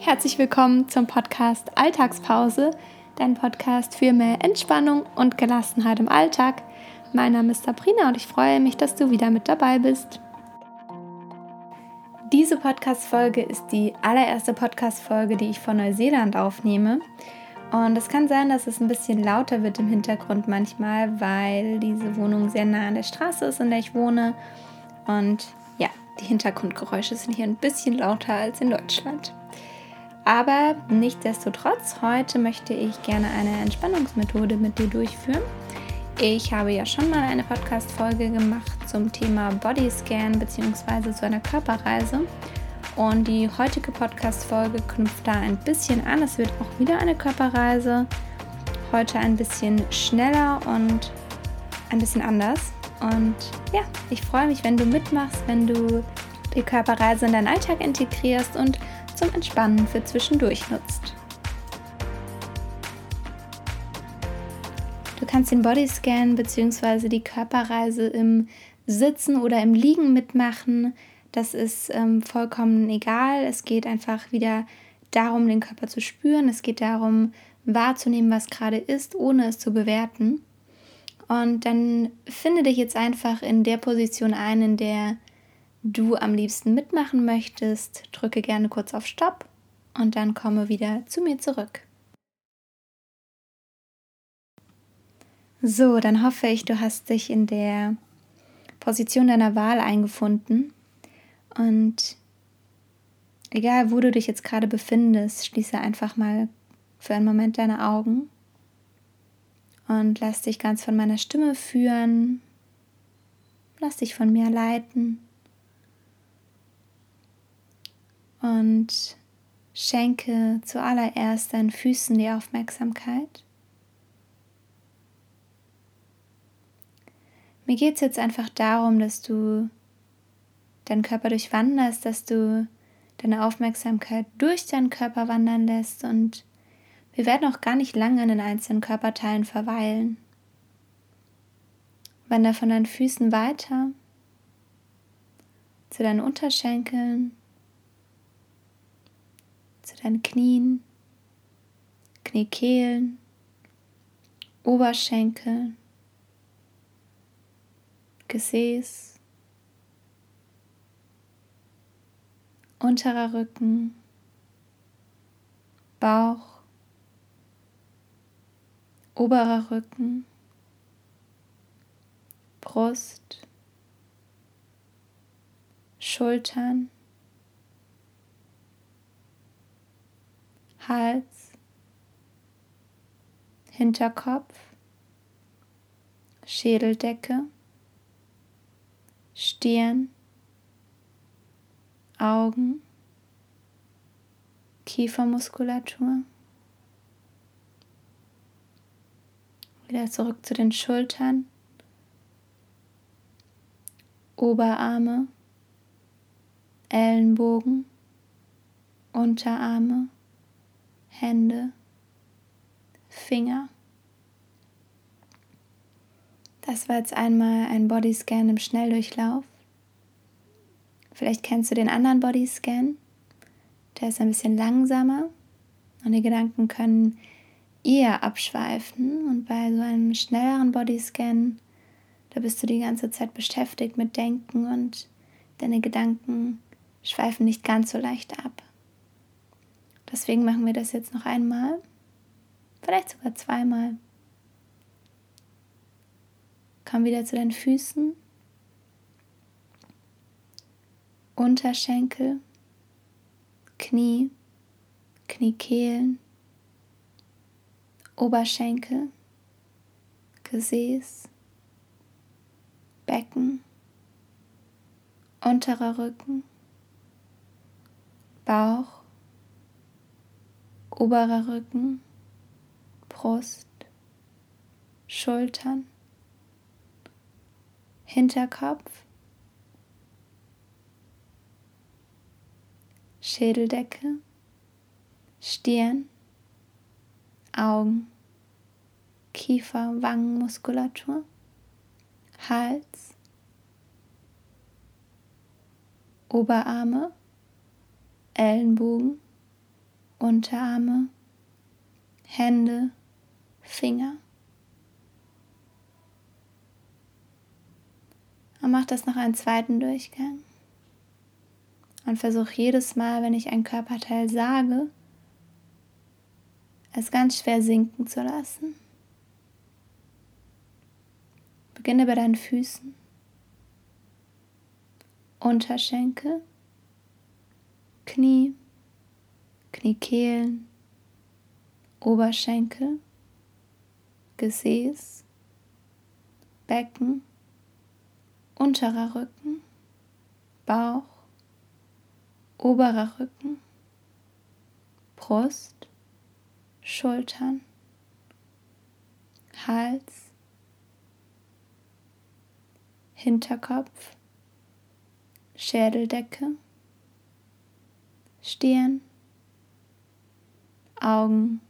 Herzlich willkommen zum Podcast Alltagspause, dein Podcast für mehr Entspannung und Gelassenheit im Alltag. Mein Name ist Sabrina und ich freue mich, dass du wieder mit dabei bist. Diese Podcast-Folge ist die allererste Podcast-Folge, die ich von Neuseeland aufnehme. Und es kann sein, dass es ein bisschen lauter wird im Hintergrund manchmal, weil diese Wohnung sehr nah an der Straße ist, in der ich wohne. Und ja, die Hintergrundgeräusche sind hier ein bisschen lauter als in Deutschland. Aber nichtsdestotrotz, heute möchte ich gerne eine Entspannungsmethode mit dir durchführen. Ich habe ja schon mal eine Podcast-Folge gemacht zum Thema Bodyscan bzw. zu einer Körperreise. Und die heutige Podcast-Folge knüpft da ein bisschen an. Es wird auch wieder eine Körperreise. Heute ein bisschen schneller und ein bisschen anders. Und ja, ich freue mich, wenn du mitmachst, wenn du die Körperreise in deinen Alltag integrierst und zum Entspannen für zwischendurch nutzt. Du kannst den Bodyscan bzw. die Körperreise im Sitzen oder im Liegen mitmachen. Das ist ähm, vollkommen egal. Es geht einfach wieder darum, den Körper zu spüren. Es geht darum, wahrzunehmen, was gerade ist, ohne es zu bewerten. Und dann finde dich jetzt einfach in der Position ein, in der du am liebsten mitmachen möchtest. Drücke gerne kurz auf Stopp und dann komme wieder zu mir zurück. So, dann hoffe ich, du hast dich in der Position deiner Wahl eingefunden. Und egal, wo du dich jetzt gerade befindest, schließe einfach mal für einen Moment deine Augen und lass dich ganz von meiner Stimme führen. Lass dich von mir leiten. Und schenke zuallererst deinen Füßen die Aufmerksamkeit. Mir geht es jetzt einfach darum, dass du deinen Körper durchwanderst, dass du deine Aufmerksamkeit durch deinen Körper wandern lässt und wir werden auch gar nicht lange in den einzelnen Körperteilen verweilen. Wander von deinen Füßen weiter zu deinen Unterschenkeln, zu deinen Knien, Kniekehlen, Oberschenkeln, Gesäß, unterer Rücken, Bauch, oberer Rücken, Brust, Schultern, Hals, Hinterkopf, Schädeldecke, Stirn, Augen, Kiefermuskulatur. Wieder zurück zu den Schultern, Oberarme, Ellenbogen, Unterarme, Hände, Finger. Das war jetzt einmal ein Bodyscan im Schnelldurchlauf. Vielleicht kennst du den anderen Bodyscan. Der ist ein bisschen langsamer und die Gedanken können eher abschweifen. Und bei so einem schnelleren Bodyscan, da bist du die ganze Zeit beschäftigt mit Denken und deine Gedanken schweifen nicht ganz so leicht ab. Deswegen machen wir das jetzt noch einmal, vielleicht sogar zweimal. Komm wieder zu deinen Füßen. Unterschenkel, Knie, Kniekehlen, Oberschenkel, Gesäß, Becken, unterer Rücken, Bauch, oberer Rücken, Brust, Schultern, Hinterkopf, Schädeldecke, Stirn, Augen, Kiefer, Wangenmuskulatur, Hals, Oberarme, Ellenbogen, Unterarme, Hände, Finger. Und mach das noch einen zweiten Durchgang. Und versuch jedes Mal, wenn ich ein Körperteil sage, es ganz schwer sinken zu lassen. Beginne bei deinen Füßen, Unterschenkel, Knie, Kniekehlen, Oberschenkel, Gesäß, Becken, unterer Rücken, Bauch, oberer Rücken, Brust, Schultern, Hals, Hinterkopf, Schädeldecke, Stirn, Augen,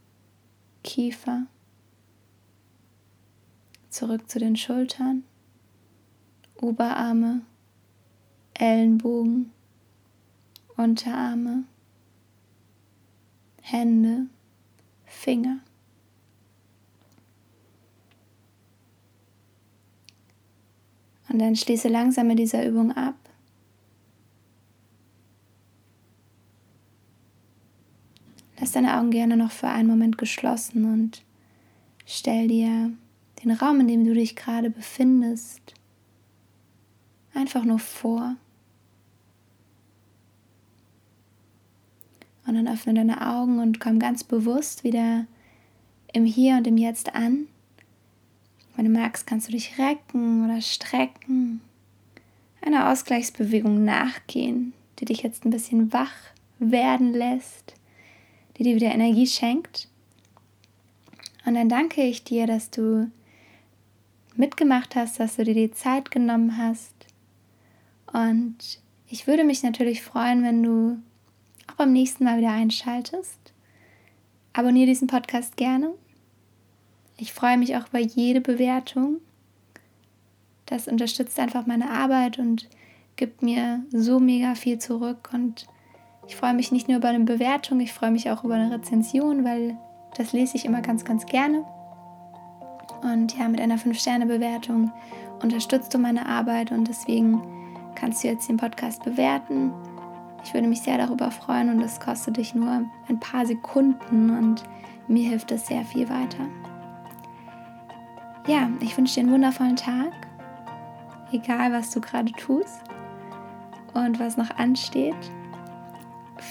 Kiefer, zurück zu den Schultern, Oberarme, Ellenbogen, Unterarme, Hände, Finger. Und dann schließe langsam mit dieser Übung ab. Lass deine Augen gerne noch für einen Moment geschlossen und stell dir den Raum, in dem du dich gerade befindest, einfach nur vor. Und dann öffne deine Augen und komm ganz bewusst wieder im Hier und im Jetzt an. Wenn du magst, kannst du dich recken oder strecken, einer Ausgleichsbewegung nachgehen, die dich jetzt ein bisschen wach werden lässt, die dir wieder Energie schenkt. Und dann danke ich dir, dass du mitgemacht hast, dass du dir die Zeit genommen hast. Und ich würde mich natürlich freuen, wenn du auch beim nächsten Mal wieder einschaltest. Abonniere diesen Podcast gerne. Ich freue mich auch über jede Bewertung. Das unterstützt einfach meine Arbeit und gibt mir so mega viel zurück. Und ich freue mich nicht nur über eine Bewertung, ich freue mich auch über eine Rezension, weil das lese ich immer ganz, ganz gerne. Und ja, mit einer 5-Sterne-Bewertung unterstützt du meine Arbeit und deswegen kannst du jetzt den Podcast bewerten ich würde mich sehr darüber freuen und es kostet dich nur ein paar Sekunden und mir hilft es sehr viel weiter. Ja, ich wünsche dir einen wundervollen Tag, egal was du gerade tust und was noch ansteht.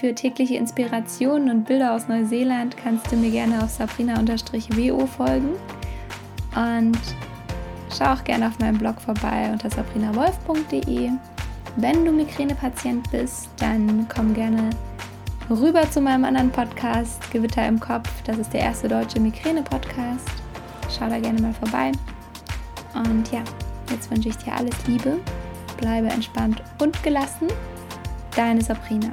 Für tägliche Inspirationen und Bilder aus Neuseeland kannst du mir gerne auf sabrina-wo folgen. Und schau auch gerne auf meinem Blog vorbei unter sabrinawolf.de. Wenn du Migränepatient bist, dann komm gerne rüber zu meinem anderen Podcast, Gewitter im Kopf. Das ist der erste deutsche Migräne-Podcast. Schau da gerne mal vorbei. Und ja, jetzt wünsche ich dir alles Liebe. Bleibe entspannt und gelassen. Deine Sabrina.